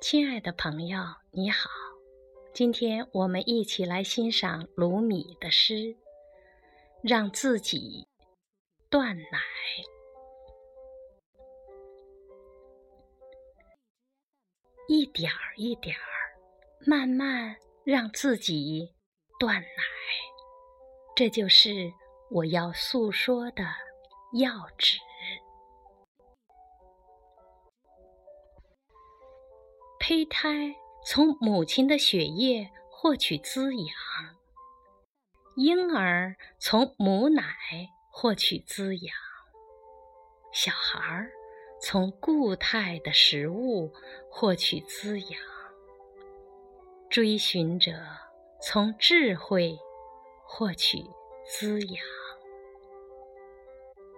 亲爱的朋友，你好，今天我们一起来欣赏鲁米的诗《让自己断奶》。一点儿一点儿，慢慢让自己断奶，这就是我要诉说的要旨。胚胎从母亲的血液获取滋养，婴儿从母奶获取滋养，小孩儿从固态的食物获取滋养，追寻者从智慧获取滋养，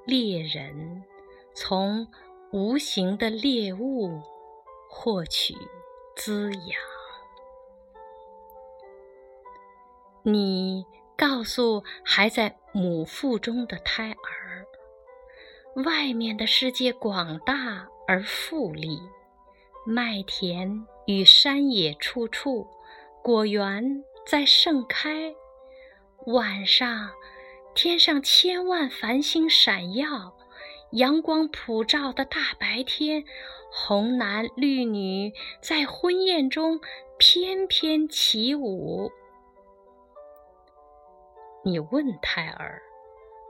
猎人从无形的猎物获取。滋养。你告诉还在母腹中的胎儿，外面的世界广大而富丽，麦田与山野处处，果园在盛开。晚上，天上千万繁星闪耀，阳光普照的大白天。红男绿女在婚宴中翩翩起舞。你问胎儿：“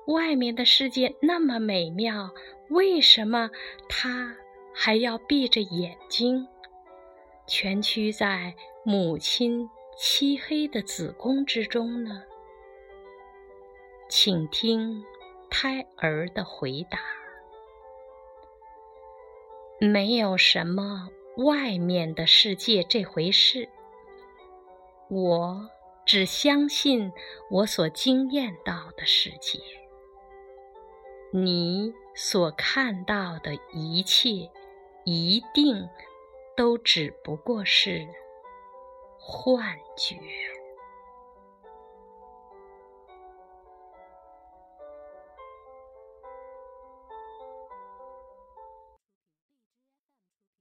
外面的世界那么美妙，为什么他还要闭着眼睛，蜷曲在母亲漆黑的子宫之中呢？”请听胎儿的回答。没有什么外面的世界这回事，我只相信我所经验到的世界。你所看到的一切，一定都只不过是幻觉。